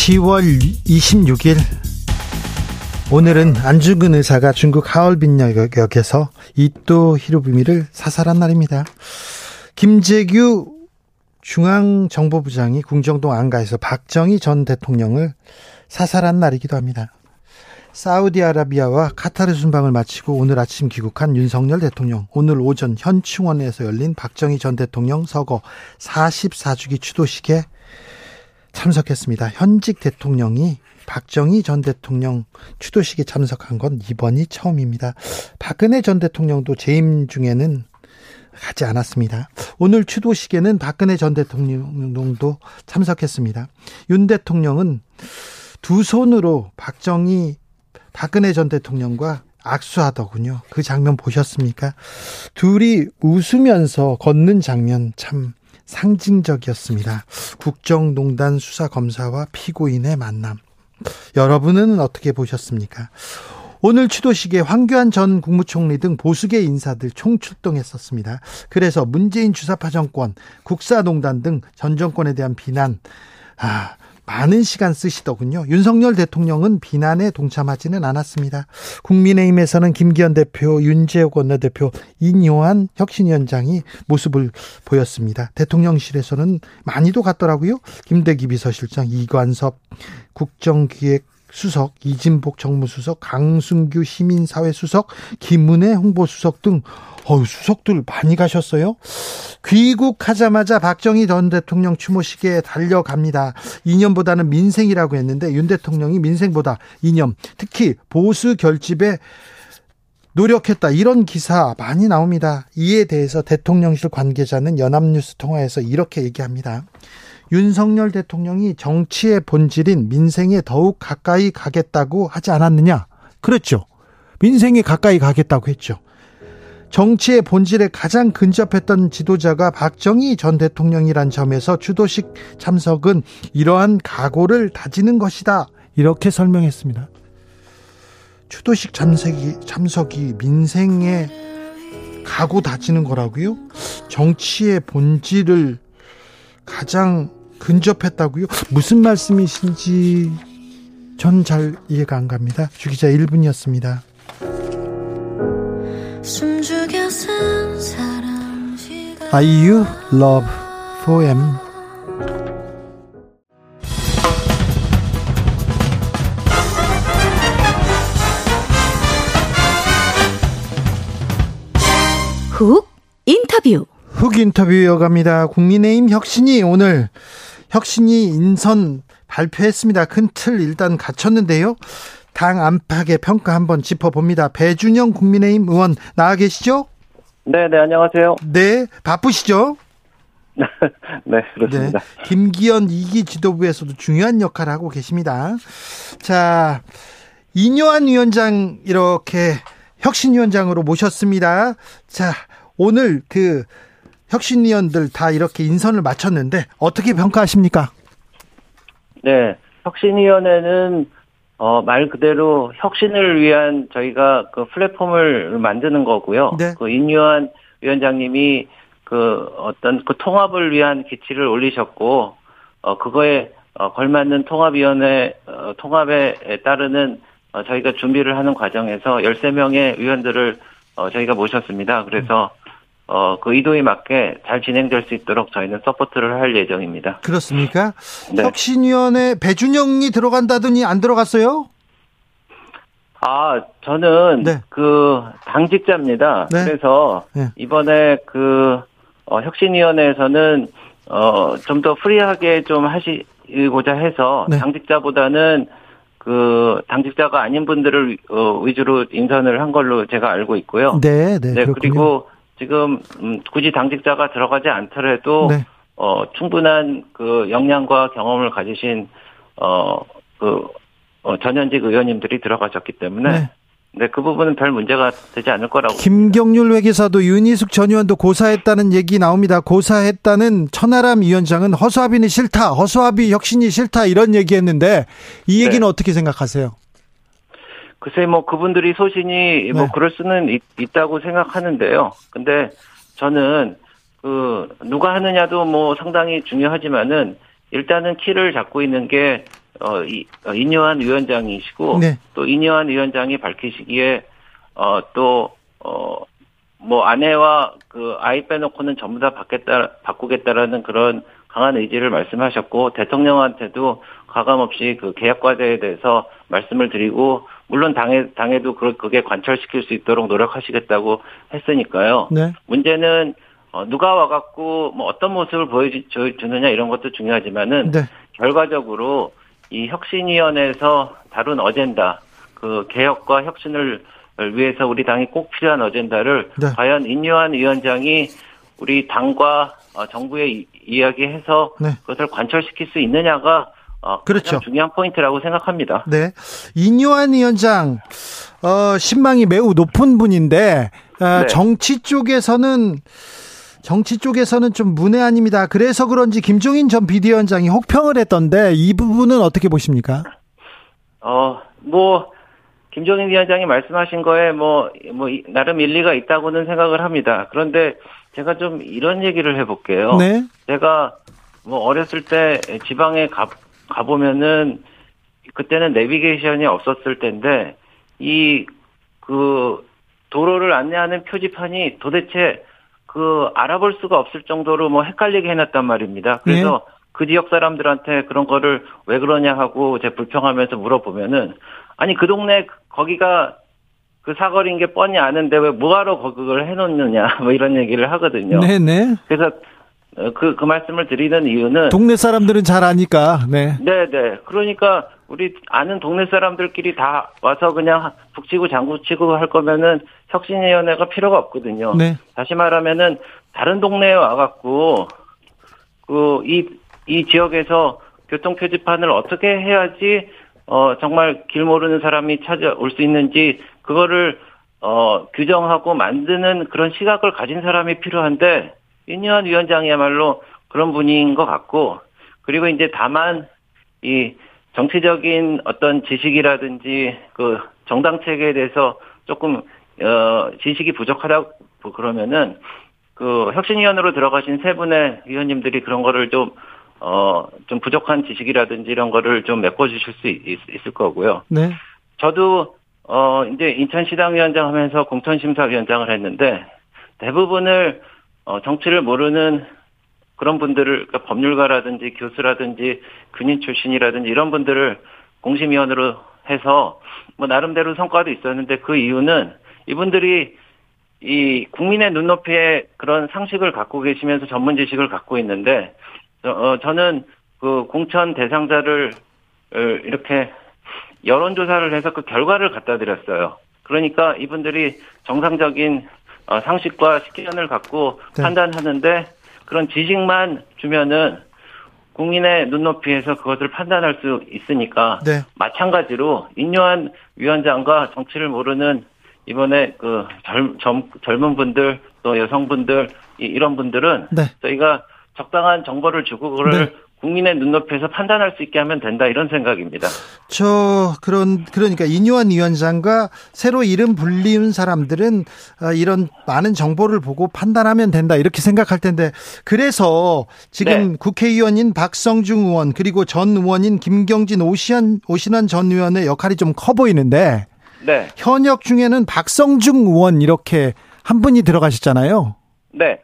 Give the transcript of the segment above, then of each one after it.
10월 26일 오늘은 안중근 의사가 중국 하얼빈역에서 이또 히로부미를 사살한 날입니다. 김재규 중앙정보부장이 궁정동 안가에서 박정희 전 대통령을 사살한 날이기도 합니다. 사우디아라비아와 카타르 순방을 마치고 오늘 아침 귀국한 윤석열 대통령, 오늘 오전 현충원에서 열린 박정희 전 대통령 서거 44주기 추도식에 참석했습니다. 현직 대통령이 박정희 전 대통령 추도식에 참석한 건 이번이 처음입니다. 박근혜 전 대통령도 재임 중에는 가지 않았습니다. 오늘 추도식에는 박근혜 전 대통령도 참석했습니다. 윤 대통령은 두 손으로 박정희 박근혜 전 대통령과 악수하더군요. 그 장면 보셨습니까? 둘이 웃으면서 걷는 장면 참 상징적이었습니다. 국정농단 수사 검사와 피고인의 만남. 여러분은 어떻게 보셨습니까? 오늘 추도식에 황교안 전 국무총리 등 보수계 인사들 총출동했었습니다. 그래서 문재인 주사파 정권, 국사농단 등 전 정권에 대한 비난, 아, 많은 시간 쓰시더군요. 윤석열 대통령은 비난에 동참하지는 않았습니다. 국민의힘에서는 김기현 대표, 윤재욱 원내대표, 인요한 혁신위원장이 모습을 보였습니다. 대통령실에서는 많이도 갔더라고요. 김대기 비서실장, 이관섭 국정기획 수석, 이진복 정무수석, 강순규 시민사회 수석, 김은혜 홍보수석 등 어유 수석들 많이 가셨어요. 귀국하자마자 박정희 전 대통령 추모식에 달려갑니다. 이념보다는 민생이라고 했는데 윤 대통령이 민생보다 이념, 특히 보수 결집에 노력했다. 이런 기사 많이 나옵니다. 이에 대해서 대통령실 관계자는 연합뉴스 통화에서 이렇게 얘기합니다. 윤석열 대통령이 정치의 본질인 민생에 더욱 가까이 가겠다고 하지 않았느냐? 그렇죠. 민생에 가까이 가겠다고 했죠. 정치의 본질에 가장 근접했던 지도자가 박정희 전 대통령이란 점에서 주도식 참석은 이러한 각오를 다지는 것이다. 이렇게 설명했습니다. 추도식 참석이, 참석이 민생에 각오 다지는 거라고요? 정치의 본질을 가장 근접했다고요? 무슨 말씀이신지 전 잘 이해가 안 갑니다. 주기자 1분이었습니다. 아이유 Love for M 훅 인터뷰 훅 인터뷰 이어갑니다. 국민의힘 혁신이 오늘 혁신이 인선 발표했습니다. 큰 틀 일단 갖췄는데요. 당 안팎의 평가 한번 짚어봅니다. 배준영 국민의힘 의원 나와 계시죠? 네, 네, 안녕하세요. 네, 바쁘시죠? 네, 그렇습니다. 네, 김기현 2기 지도부에서도 중요한 역할을 하고 계십니다. 자, 이뇨한 위원장 이렇게 혁신위원장으로 모셨습니다. 자, 오늘 그 혁신위원들 다 이렇게 인선을 마쳤는데 어떻게 평가하십니까? 네, 혁신위원회는 어, 말 그대로 혁신을 위한 저희가 그 플랫폼을 만드는 거고요. 네. 그 인유한 위원장님이 그 어떤 그 통합을 위한 기치를 올리셨고, 어, 그거에 어, 걸맞는 통합위원회, 어, 통합에 따르는 어, 저희가 준비를 하는 과정에서 13명의 위원들을 어, 저희가 모셨습니다. 그래서 어, 그 의도에 맞게 잘 진행될 수 있도록 저희는 support를 할 예정입니다. 그렇습니까? 네. 혁신위원회 배준영이 들어간다더니 안 들어갔어요? 아, 저는 네. 그 당직자입니다. 네. 그래서 네. 이번에 그 어, 혁신위원회에서는 어, 좀 더 free하게 좀 하시고자 해서 네. 당직자보다는 그 당직자가 아닌 분들을 어, 위주로 인선을 한 걸로 제가 알고 있고요. 네, 네. 네 그리고 지금 음, 굳이 당직자가 들어가지 않더라도 네. 어, 충분한 그 역량과 경험을 가지신 어 그 어, 전현직 의원님들이 들어가셨기 때문에 네. 네, 그 부분은 별 문제가 되지 않을 거라고. 김경률 회계사도 윤희숙 전 의원도 고사했다는 얘기 나옵니다. 고사했다는 천하람 위원장은 허수아비는 싫다, 허수아비 혁신이 싫다 이런 얘기했는데 이 얘기는 네. 어떻게 생각하세요? 글쎄 뭐 그분들이 소신이 뭐 네. 뭐 그럴 수는 있, 있다고 생각하는데요. 근데 저는 그 누가 하느냐도 뭐 상당히 중요하지만은 일단은 키를 잡고 있는 게 어, 이, 어, 인요한 위원장이시고 네. 또 인요한 위원장이 밝히시기에 어, 또 어, 뭐 아내와 그 아이 빼놓고는 전부 다 바뀌겠다 바꾸겠다라는 그런 강한 의지를 말씀하셨고 대통령한테도 가감 없이 그 계약 과제에 대해서 말씀을 드리고 물론 당에 당에도 그게 관철시킬 수 있도록 노력하시겠다고 했으니까요. 네. 문제는 어, 누가 와갖고 뭐 어떤 모습을 보여주느냐 이런 것도 중요하지만은 네. 결과적으로 이 혁신위원회에서 다룬 어젠다, 그 개혁과 혁신을 위해서 우리 당이 꼭 필요한 어젠다를 네. 과연 인요한 위원장이 우리 당과 어, 정부에 이야기해서 네. 그것을 관철시킬 수 있느냐가 어, 그렇죠. 중요한 포인트라고 생각합니다. 네. 인요한 위원장, 어, 신망이 매우 높은 분인데, 어, 네. 정치 쪽에서는 정치 쪽에서는 좀 문외한입니다. 그래서 그런지 김종인 전 비대위원장이 혹평을 했던데 이 부분은 어떻게 보십니까? 어, 뭐 김종인 위원장이 말씀하신 거에 뭐, 뭐, 나름 일리가 있다고는 생각을 합니다. 그런데 제가 좀 이런 얘기를 해볼게요. 네. 제가 뭐 어렸을 때 지방에 가, 가보면은 그때는 내비게이션이 없었을 텐데 이 그 도로를 안내하는 표지판이 도대체 그 알아볼 수가 없을 정도로 뭐 헷갈리게 해놨단 말입니다. 그래서 네. 그 지역 사람들한테 그런 거를 왜 그러냐 하고 제 불평하면서 물어보면은 아니 그 동네 거기가 그 사거리인 게 뻔히 아는데 왜 뭐하러 그걸 해놓느냐 뭐 이런 얘기를 하거든요. 네네. 네. 그래서 그, 그 말씀을 드리는 이유는. 동네 사람들은 잘 아니까, 네. 네네. 그러니까, 우리 아는 동네 사람들끼리 다 와서 그냥 북치고 장구치고 할 거면은 혁신위원회가 필요가 없거든요. 네. 다시 말하면은, 다른 동네에 와갖고, 그, 이, 이 지역에서 교통 표지판을 어떻게 해야지, 어, 정말 길 모르는 사람이 찾아올 수 있는지, 그거를, 어, 규정하고 만드는 그런 시각을 가진 사람이 필요한데, 윤여한 위원장이야말로 그런 분인 것 같고 그리고 이제 다만 이 정치적인 어떤 지식이라든지 그 정당 체계에 대해서 조금 어 지식이 부족하다고 그러면은 그 혁신위원으로 들어가신 세 분의 위원님들이 그런 거를 좀 어, 좀 부족한 지식이라든지 이런 거를 좀 메꿔주실 수 있, 을 거고요. 네. 저도, 어, 이제 인천시당위원장 하면서 공천심사위원장을 했는데, 대부분을 어, 정치를 모르는 그런 분들을 그러니까 법률가라든지 교수라든지 군인 출신이라든지 이런 분들을 공심위원으로 해서 뭐 나름대로 성과도 있었는데 그 이유는 이분들이 이 국민의 눈높이에 그런 상식을 갖고 계시면서 전문 지식을 갖고 있는데 어, 저는 그 공천 대상자를 이렇게 여론조사를 해서 그 결과를 갖다 드렸어요. 그러니까 이분들이 정상적인 어, 상식과 식견을 갖고 네. 판단하는데 그런 지식만 주면은 국민의 눈높이에서 그것을 판단할 수 있으니까 네. 마찬가지로 인요한 위원장과 정치를 모르는 이번에 그 젊, 젊, 젊은 분들 또 여성분들 이 런 분들은 네. 저희가 적당한 정보를 주고 그거를 네. 국민의 눈높이에서 판단할 수 있게 하면 된다 이런 생각입니다. 저 그런 그러니까 이뇨한 위원장과 새로 이름 불리운 사람들은 아, 이런 많은 정보를 보고 판단하면 된다 이렇게 생각할 텐데 그래서 지금 네. 국회의원인 박성중 의원 그리고 전 의원인 김경진 오시안 오신환 전 의원의 역할이 좀 커 보이는데 네. 현역 중에는 박성중 의원 이렇게 한 분이 들어가셨잖아요. 네.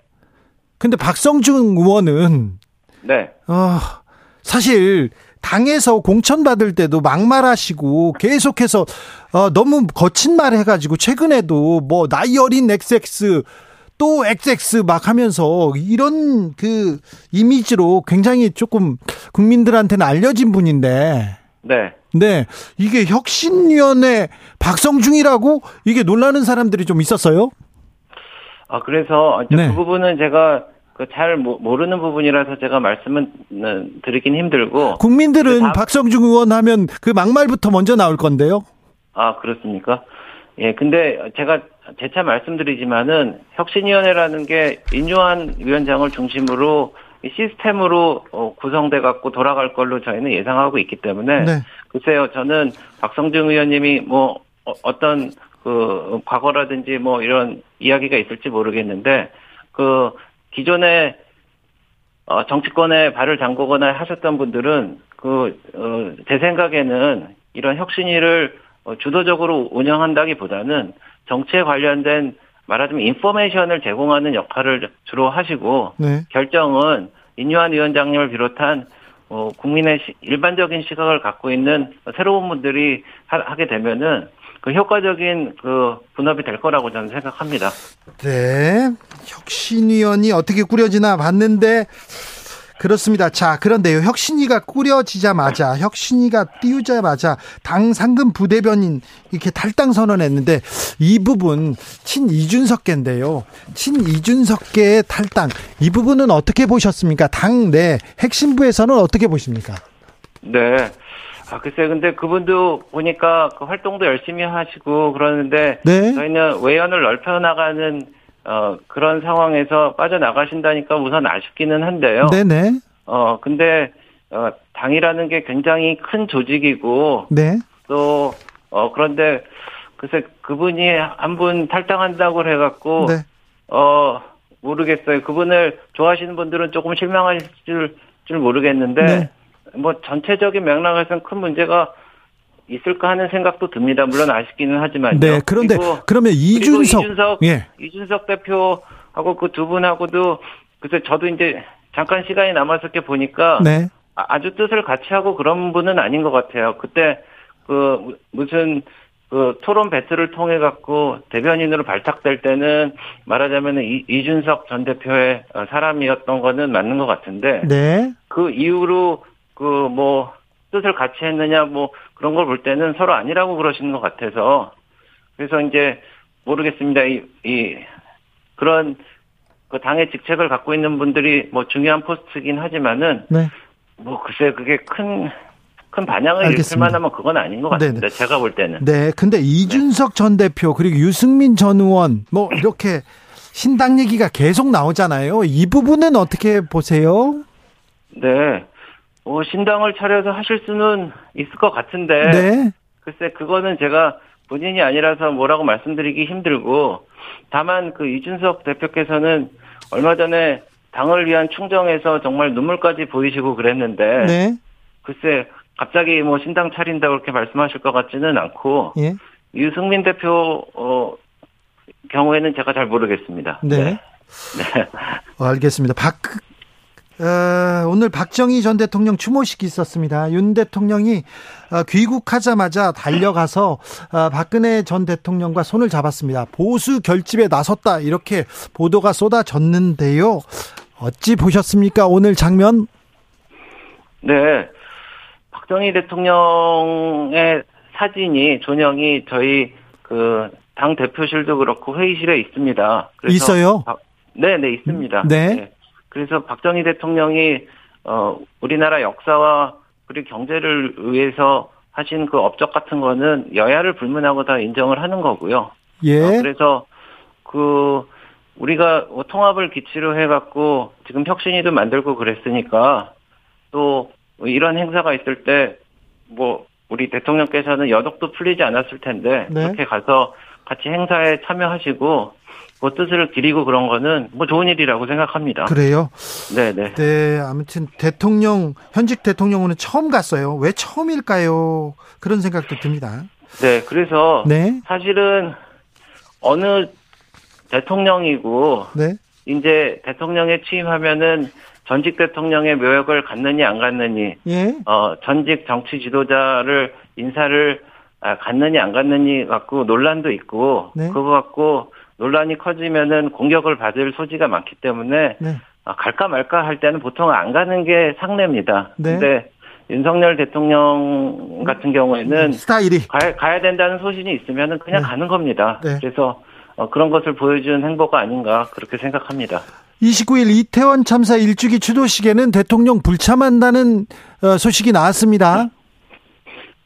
근데 박성중 의원은 네. 어, 사실 당에서 공천 받을 때도 막말하시고 계속해서 어, 너무 거친 말 해가지고 최근에도 뭐 나이 어린 XX 또 XX 막 하면서 이런 그 이미지로 굉장히 조금 국민들한테는 알려진 분인데. 네. 네. 이게 혁신위원회 박성중이라고 이게 놀라는 사람들이 좀 있었어요? 아, 그래서 네. 그 부분은 제가 그잘 모르는 부분이라서 제가 말씀은 드리긴 힘들고 국민들은 박성중 의원 하면 그 막말부터 먼저 나올 건데요. 아 그렇습니까? 예, 근데 제가 재차 말씀드리지만은 혁신위원회라는 게 인요한 위원장을 중심으로 시스템으로 어, 구성돼 갖고 돌아갈 걸로 저희는 예상하고 있기 때문에 네. 글쎄요 저는 박성중 의원님이 뭐 어, 어떤 그 과거라든지 뭐 이런 이야기가 있을지 모르겠는데 그 기존에 어, 정치권에 발을 담그거나 하셨던 분들은 그, 어, 제 생각에는 이런 혁신위를 어, 주도적으로 운영한다기 보다는 정치에 관련된 말하자면 인포메이션을 제공하는 역할을 주로 하시고 네. 결정은 인유한 위원장님을 비롯한 어, 국민의 시, 일반적인 시각을 갖고 있는 새로운 분들이 하, 게 되면은 그 효과적인 그 분업이 될 거라고 저는 생각합니다. 네. 혁신위원이 어떻게 꾸려지나 봤는데 그렇습니다. 자, 그런데요. 혁신위가 꾸려지자마자 혁신위가 띄우자마자 당 상금 부대변인 이렇게 탈당 선언했는데 이 부분 친 이준석계인데요. 친 이준석계의 탈당 이 부분은 어떻게 보셨습니까? 당내 핵심부에서는 어떻게 보십니까? 네. 아, 글쎄, 근데 그분도 보니까 그 활동도 열심히 하시고 그러는데 네. 저희는 외연을 넓혀 나가는 어, 그런 상황에서 빠져나가신다니까 우선 아쉽기는 한데요. 네네. 어, 근데, 어, 당이라는 게 굉장히 큰 조직이고. 네. 또, 어, 그런데, 글쎄, 그분이 한 분 탈당한다고 해 갖고. 네. 어, 모르겠어요. 그분을 좋아하시는 분들은 조금 실망하실 줄, 줄 모르겠는데. 네. 뭐 전체적인 맥락에서는 큰 문제가 있을까 하는 생각도 듭니다. 물론 아쉽기는 하지만요. 네, 그런데 그리고, 그러면 이준석, 이준석, 예. 이준석 대표하고 그 두 분하고도 그래서 저도 이제 잠깐 시간이 남았을 게 보니까 네. 아, 아주 뜻을 같이 하고 그런 분은 아닌 것 같아요. 그때 그 무슨 그 토론 배틀을 통해 갖고 대변인으로 발탁될 때는 말하자면 이, 이준석 전 대표의 사람이었던 거는 맞는 것 같은데 네. 그 이후로 그 뭐 뜻을 같이 했느냐 뭐 그런 걸 볼 때는 서로 아니라고 그러시는 것 같아서 그래서 이제 모르겠습니다. 이, 이 그런 그 당의 직책을 갖고 있는 분들이 뭐 중요한 포스트긴 하지만은 네. 뭐 글쎄 그게 큰큰 반향을 일으킬 만하면 그건 아닌 것 같습니다. 네네. 제가 볼 때는. 네. 근데 이준석 네. 전 대표 그리고 유승민 전 의원 뭐 이렇게 신당 얘기가 계속 나오잖아요. 이 부분은 어떻게 보세요? 네. 어, 신당을 차려서 하실 수는 있을 것 같은데. 네. 글쎄, 그거는 제가 본인이 아니라서 뭐라고 말씀드리기 힘들고, 다만 그 이준석 대표께서는 얼마 전에 당을 위한 충정에서 정말 눈물까지 보이시고 그랬는데, 네. 글쎄, 갑자기 뭐 신당 차린다고 그렇게 말씀하실 것 같지는 않고, 예. 유승민 대표, 어, 경우에는 제가 잘 모르겠습니다. 네. 네. 네. 알겠습니다. 박, 어, 오늘 박정희 전 대통령 추모식이 있었습니다. 윤 대통령이 어, 귀국하자마자 달려가서 어, 박근혜 전 대통령과 손을 잡았습니다. 보수 결집에 나섰다 이렇게 보도가 쏟아졌는데요. 어찌 보셨습니까? 오늘 장면? 네. 박정희 대통령의 사진이 조명이 저희 그 당 대표실도 그렇고 회의실에 있습니다. 있어요? 네, 네, 있습니다. 네. 네. 그래서 박정희 대통령이 어 우리나라 역사와 그리고 경제를 위해서 하신 그 업적 같은 거는 여야를 불문하고 다 인정을 하는 거고요. 예. 어, 그래서 그 우리가 뭐 통합을 기치로 해갖고 지금 혁신이도 만들고 그랬으니까 또 이런 행사가 있을 때 뭐 우리 대통령께서는 여독도 풀리지 않았을 텐데 네. 그렇게 가서 같이 행사에 참여하시고 뭐 뜻을 기리고 그런 거는 뭐 좋은 일이라고 생각합니다. 그래요? 네네. 네, 아무튼 대통령 현직 대통령은 처음 갔어요. 왜 처음일까요? 그런 생각도 듭니다. 네, 그래서 네. 사실은 어느 대통령이고 네. 이제 대통령에 취임하면은 전직 대통령의 묘역을 갖느니 안 갖느니 예? 어 전직 정치 지도자를 인사를 아, 갖느니 안 갖느니 갖고 논란도 있고 네. 그거 갖고 논란이 커지면은 공격을 받을 소지가 많기 때문에 네. 아, 갈까 말까 할 때는 보통 안 가는 게 상례입니다. 네. 근데 윤석열 대통령 같은 경우에는 스타일이 가야, 가야 된다는 소신이 있으면은 그냥 네. 가는 겁니다. 네. 그래서 어, 그런 것을 보여준 행보가 아닌가 그렇게 생각합니다. 29일 이태원 참사 일주기 추도식에는 대통령 불참한다는 어, 소식이 나왔습니다.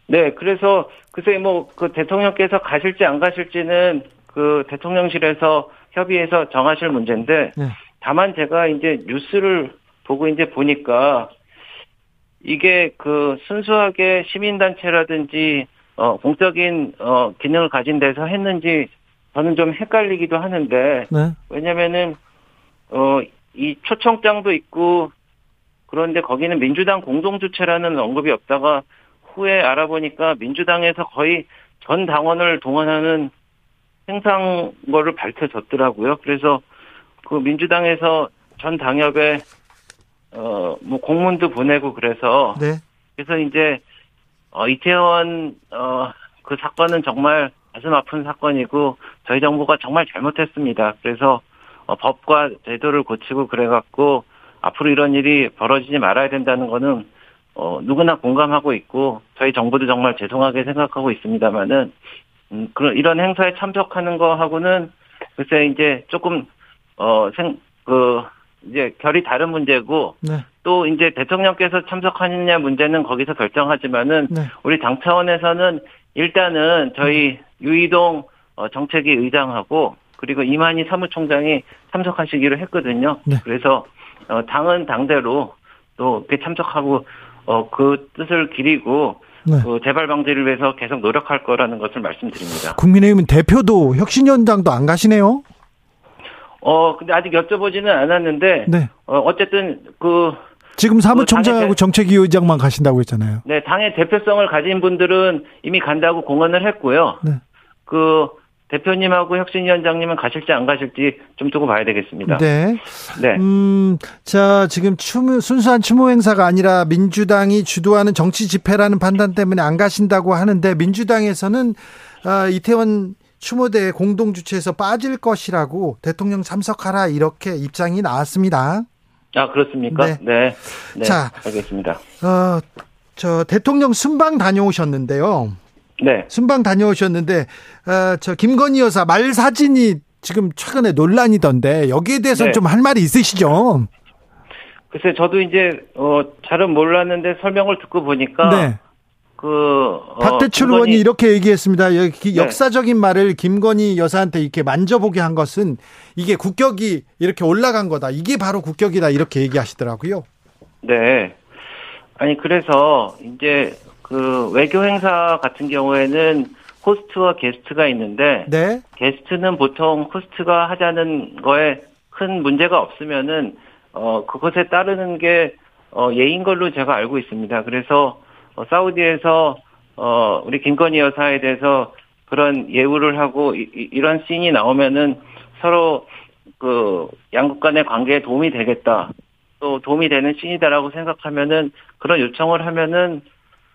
네, 그래서 글쎄 뭐 그 대통령께서 가실지 안 가실지는 그 대통령실에서 협의해서 정하실 문제인데 네. 다만 제가 이제 뉴스를 보고 이제 보니까 이게 그 순수하게 시민단체라든지 어 공적인 어 기능을 가진 데서 했는지 저는 좀 헷갈리기도 하는데 네. 왜냐면은 어 이 초청장도 있고 그런데 거기는 민주당 공동주체라는 언급이 없다가 후에 알아보니까 민주당에서 거의 전 당원을 동원하는 행상 거를 밝혀졌더라고요. 그래서 그 민주당에서 전 당협에 어 뭐 공문도 보내고 그래서 네. 그래서 이제 어 이태원 어 그 사건은 정말 가슴 아픈 사건이고 저희 정부가 정말 잘못했습니다. 그래서 어, 법과 제도를 고치고 그래갖고 앞으로 이런 일이 벌어지지 말아야 된다는 거는 어, 누구나 공감하고 있고 저희 정부도 정말 죄송하게 생각하고 있습니다만은 음, 그런 이런 행사에 참석하는 거하고는 글쎄 이제 조금 어생그 이제 결이 다른 문제고 네. 또 이제 대통령께서 참석하느냐 문제는 거기서 결정하지만은 네. 우리 당 차원에서는 일단은 저희 유이동 어, 정책위 의장하고 그리고 이만희 사무총장이 참석하시기로 했거든요. 네. 그래서 어, 당은 당대로 또 참석하고 어, 그 뜻을 기리고 네. 그 재발 방지를 위해서 계속 노력할 거라는 것을 말씀드립니다. 국민의힘 대표도 혁신위원장도 안 가시네요. 어, 근데 아직 여쭤보지는 않았는데, 네. 어, 어쨌든 그 지금 사무총장하고 그 정책위 의장만 가신다고 했잖아요. 네, 당의 대표성을 가진 분들은 이미 간다고 공언을 했고요. 네. 그 대표님하고 혁신위원장님은 가실지 안 가실지 좀 두고 봐야 되겠습니다. 네. 네. 음, 자, 지금 추모, 순수한 추모 행사가 아니라 민주당이 주도하는 정치 집회라는 판단 때문에 안 가신다고 하는데 민주당에서는 아, 이태원 추모대 공동 주최에서 빠질 것이라고 대통령 참석하라 이렇게 입장이 나왔습니다. 아 그렇습니까? 네. 네. 네. 자, 알겠습니다. 어, 저 대통령 순방 다녀오셨는데요. 네. 순방 다녀오셨는데 어, 저 김건희 여사 말 사진이 지금 최근에 논란이던데 여기에 대해서는 네. 좀할 말이 있으시죠? 글쎄 저도 이제 어 잘은 몰랐는데 설명을 듣고 보니까 네. 그 어, 박대출 김건희... 의원이 이렇게 얘기했습니다. 네. 역사적인 말을 김건희 여사한테 이렇게 만져보게 한 것은 이게 국격이 이렇게 올라간 거다. 이게 바로 국격이다. 이렇게 얘기하시더라고요. 네. 아니 그래서 이제 그 외교 행사 같은 경우에는 호스트와 게스트가 있는데 네. 게스트는 보통 호스트가 하자는 거에 큰 문제가 없으면은 어 그것에 따르는 게 어, 예인 걸로 제가 알고 있습니다. 그래서 어, 사우디에서 어, 우리 김건희 여사에 대해서 그런 예우를 하고 이, 이런 씬이 나오면은 서로 그 양국 간의 관계에 도움이 되겠다. 또 도움이 되는 씬이다라고 생각하면은 그런 요청을 하면은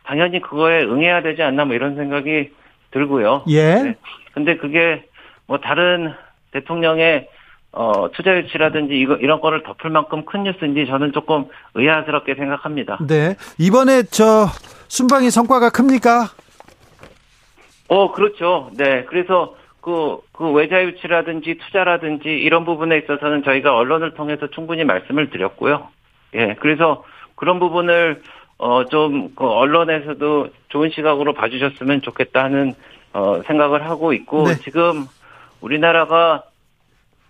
당연히 그거에 응해야 되지 않나 뭐 이런 생각이 들고요. 예. 네. 근데 그게 뭐 다른 대통령의 어, 투자 유치라든지 이거, 이런 거를 덮을 만큼 큰 뉴스인지 저는 조금 의아스럽게 생각합니다. 네. 이번에 저 순방의 성과가 큽니까? 어, 그렇죠. 네. 그래서 그, 그 외자 유치라든지 투자라든지 이런 부분에 있어서는 저희가 언론을 통해서 충분히 말씀을 드렸고요. 예. 그래서 그런 부분을 어, 좀, 그 언론에서도 좋은 시각으로 봐주셨으면 좋겠다 는 어, 생각을 하고 있고, 네. 지금 우리나라가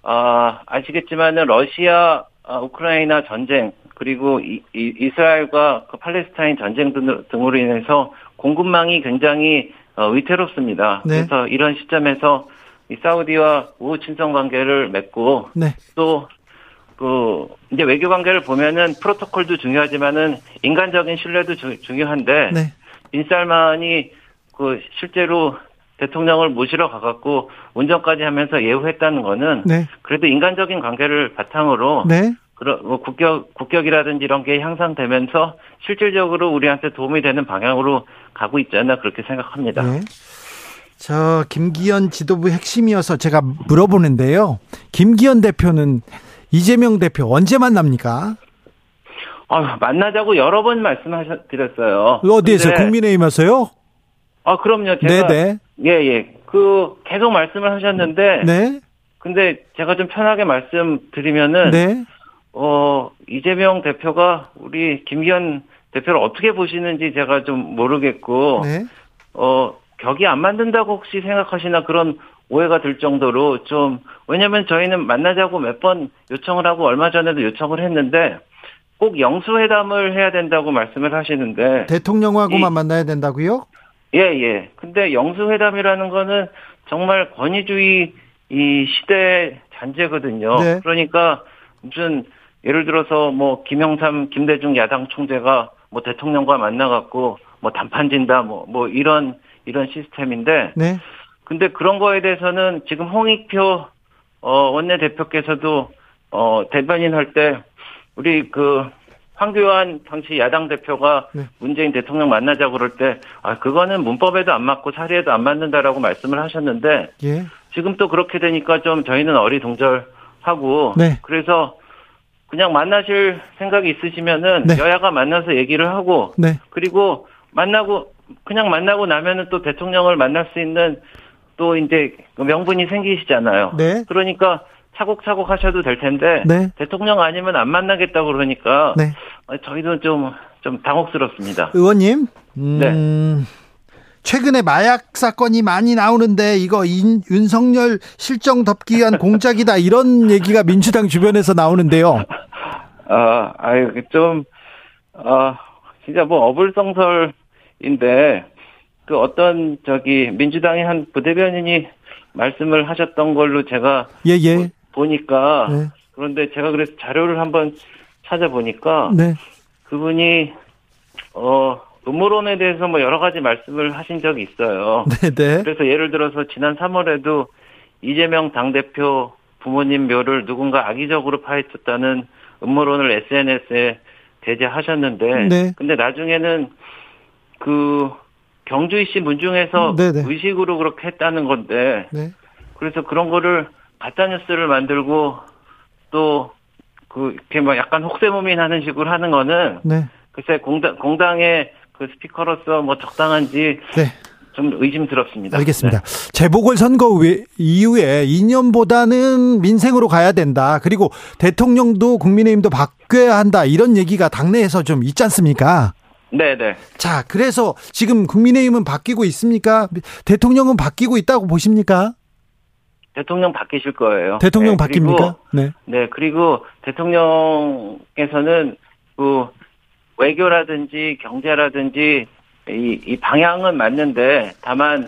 아, 아시겠지만은 러시아, 아, 우크라이나 전쟁 그리고 이, 이 스라엘과 그 팔레스타인 전쟁 등, 등으로 인해서 공급망이 굉장히 어, 위태롭습니다. 네. 그래서 이런 시점에서 이 사우디와 우호 친선 관계를 맺고 네. 또 그 이제 외교 관계를 보면은 프로토콜도 중요하지만은 인간적인 신뢰도 주, 중요한데 네. 빈살만이 그 실제로 대통령을 모시러 가갖고 운전까지 하면서 예우했다는 거는 네. 그래도 인간적인 관계를 바탕으로 네. 그런 뭐 국격 국격이라든지 이런 게 향상되면서 실질적으로 우리한테 도움이 되는 방향으로 가고 있지 않나 그렇게 생각합니다. 네. 저 김기현 지도부 핵심이어서 제가 물어보는데요. 김기현 대표는 이재명 대표 언제 만납니까? 아, 만나자고 여러 번 말씀하셨 드렸어요. 어디에서 국민의힘에서요? 아, 그럼요. 제가 네네. 예, 예. 그 계속 말씀을 하셨는데 네. 근데 제가 좀 편하게 말씀드리면은 네. 어 이재명 대표가 우리 김기현 대표를 어떻게 보시는지 제가 좀 모르겠고 네. 어 격이 안 만든다고 혹시 생각하시나 그런 오해가 들 정도로 좀 왜냐면 저희는 만나자고 몇 번 요청을 하고 얼마 전에도 요청을 했는데 꼭 영수회담을 해야 된다고 말씀을 하시는데 대통령하고만 이, 만나야 된다고요? 예, 예. 근데 영수회담이라는 거는 정말 권위주의 이 시대 잔재거든요. 네. 그러니까 무슨 예를 들어서 뭐 김영삼, 김대중 야당 총재가 뭐 대통령과 만나 갖고 뭐 단판 진다 뭐, 뭐 이런, 이런 시스템인데. 네. 근데 그런 거에 대해서는 지금 홍익표, 어, 원내대표께서도, 어, 대변인 할 때, 우리 그, 황교안 당시 야당 대표가 네. 문재인 대통령 만나자고 그럴 때, 아, 그거는 문법에도 안 맞고 사리에도 안 맞는다라고 말씀을 하셨는데, 예. 지금 또 그렇게 되니까 좀 저희는 어리동절하고, 네. 그래서 그냥 만나실 생각이 있으시면은 네. 여야가 만나서 얘기를 하고, 네. 그리고 만나고, 그냥 만나고 나면은 또 대통령을 만날 수 있는 또 이제 그 명분이 생기시잖아요. 네. 그러니까 차곡차곡 하셔도 될 텐데 네. 대통령 아니면 안 만나겠다고 그러니까 네. 저희도 좀좀 당혹스럽습니다. 의원님, 음, 네. 최근에 마약 사건이 많이 나오는데 이거 인, 윤석열 실정 덮기 위한 공작이다 이런 얘기가 민주당 주변에서 나오는데요. 아, 아유 좀 아, 진짜 뭐 어불성설인데 그 어떤 저기 민주당의 한 부대변인이 말씀을 하셨던 걸로 제가 예, 예. 보니까 네. 그런데 제가 그래서 자료를 한번 찾아보니까 네. 그분이 어 음모론에 대해서 뭐 여러 가지 말씀을 하신 적이 있어요. 네네. 네. 그래서 예를 들어서 지난 3월에도 이재명 당 대표 부모님 묘를 누군가 악의적으로 파헤쳤다는 음모론을 SNS에 배제하셨는데, 네. 근데 나중에는 그 경주이씨 문중에서 네네. 네. 의식으로 그렇게 했다는 건데, 네. 그래서 그런 거를 가짜 뉴스를 만들고 또 그 이렇게 막 약간 혹세무민 하는 식으로 하는 거는 네. 글쎄 공당 공당의 그 스피커로서 뭐 적당한지 네. 좀 의심스럽습니다. 알겠습니다. 네. 재보궐 선거 이후에 2년보다는 민생으로 가야 된다. 그리고 대통령도 국민의힘도 바뀌어야 한다. 이런 얘기가 당내에서 좀 있지 않습니까? 네네. 네. 자, 그래서 지금 국민의힘은 바뀌고 있습니까? 대통령은 바뀌고 있다고 보십니까? 대통령 바뀌실 거예요. 대통령 네, 바뀝니까? 네. 네, 그리고 대통령께서는 그 외교라든지 경제라든지 이, 이 방향은 맞는데 다만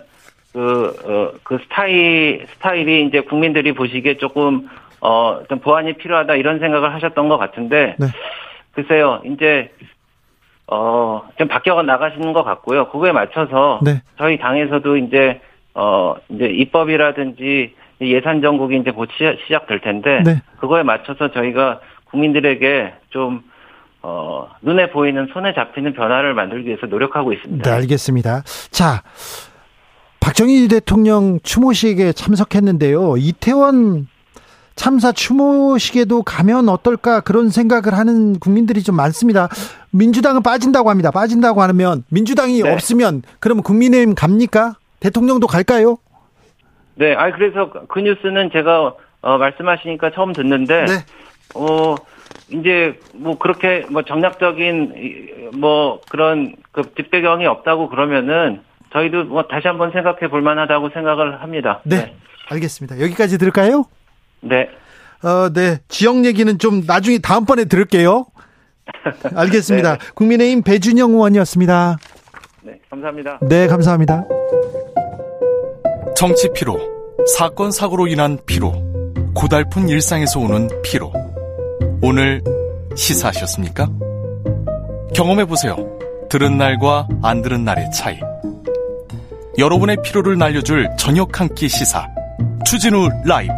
그, 어, 그 스타일, 스타일이 이제 국민들이 보시기에 조금, 어, 좀 보완이 필요하다 이런 생각을 하셨던 것 같은데, 네. 글쎄요, 이제, 어, 좀 바뀌어 나가시는 것 같고요. 그거에 맞춰서 네. 저희 당에서도 이제, 어, 이제 입법이라든지 예산 정국이 이제 곧 시작 될 텐데 네. 그거에 맞춰서 저희가 국민들에게 좀 어, 눈에 보이는 손에 잡히는 변화를 만들기 위해서 노력하고 있습니다. 네, 알겠습니다. 자, 박정희 대통령 추모식에 참석했는데요. 이태원 참사 추모식에도 가면 어떨까 그런 생각을 하는 국민들이 좀 많습니다. 민주당은 빠진다고 합니다. 빠진다고 하면 민주당이 네. 없으면 그러면 국민의힘 갑니까? 대통령도 갈까요? 네, 아 그래서 그 뉴스는 제가 어, 말씀하시니까 처음 듣는데 네. 어 이제 뭐 그렇게 뭐 정략적인 뭐 그런 그 뒷배경이 없다고 그러면은 저희도 뭐 다시 한번 생각해 볼 만하다고 생각을 합니다. 네. 네. 알겠습니다. 여기까지 들을까요? 네. 어, 네. 지역 얘기는 좀 나중에 다음번에 들을게요. 알겠습니다. 네. 국민의힘 배준영 의원이었습니다. 네, 감사합니다. 네, 감사합니다. 정치 피로, 사건 사고로 인한 피로, 고달픈 일상에서 오는 피로. 오늘 시사하셨습니까? 경험해 보세요. 들은 날과 안 들은 날의 차이. 여러분의 피로를 날려줄 저녁 한 끼 시사. 추진우 라이브.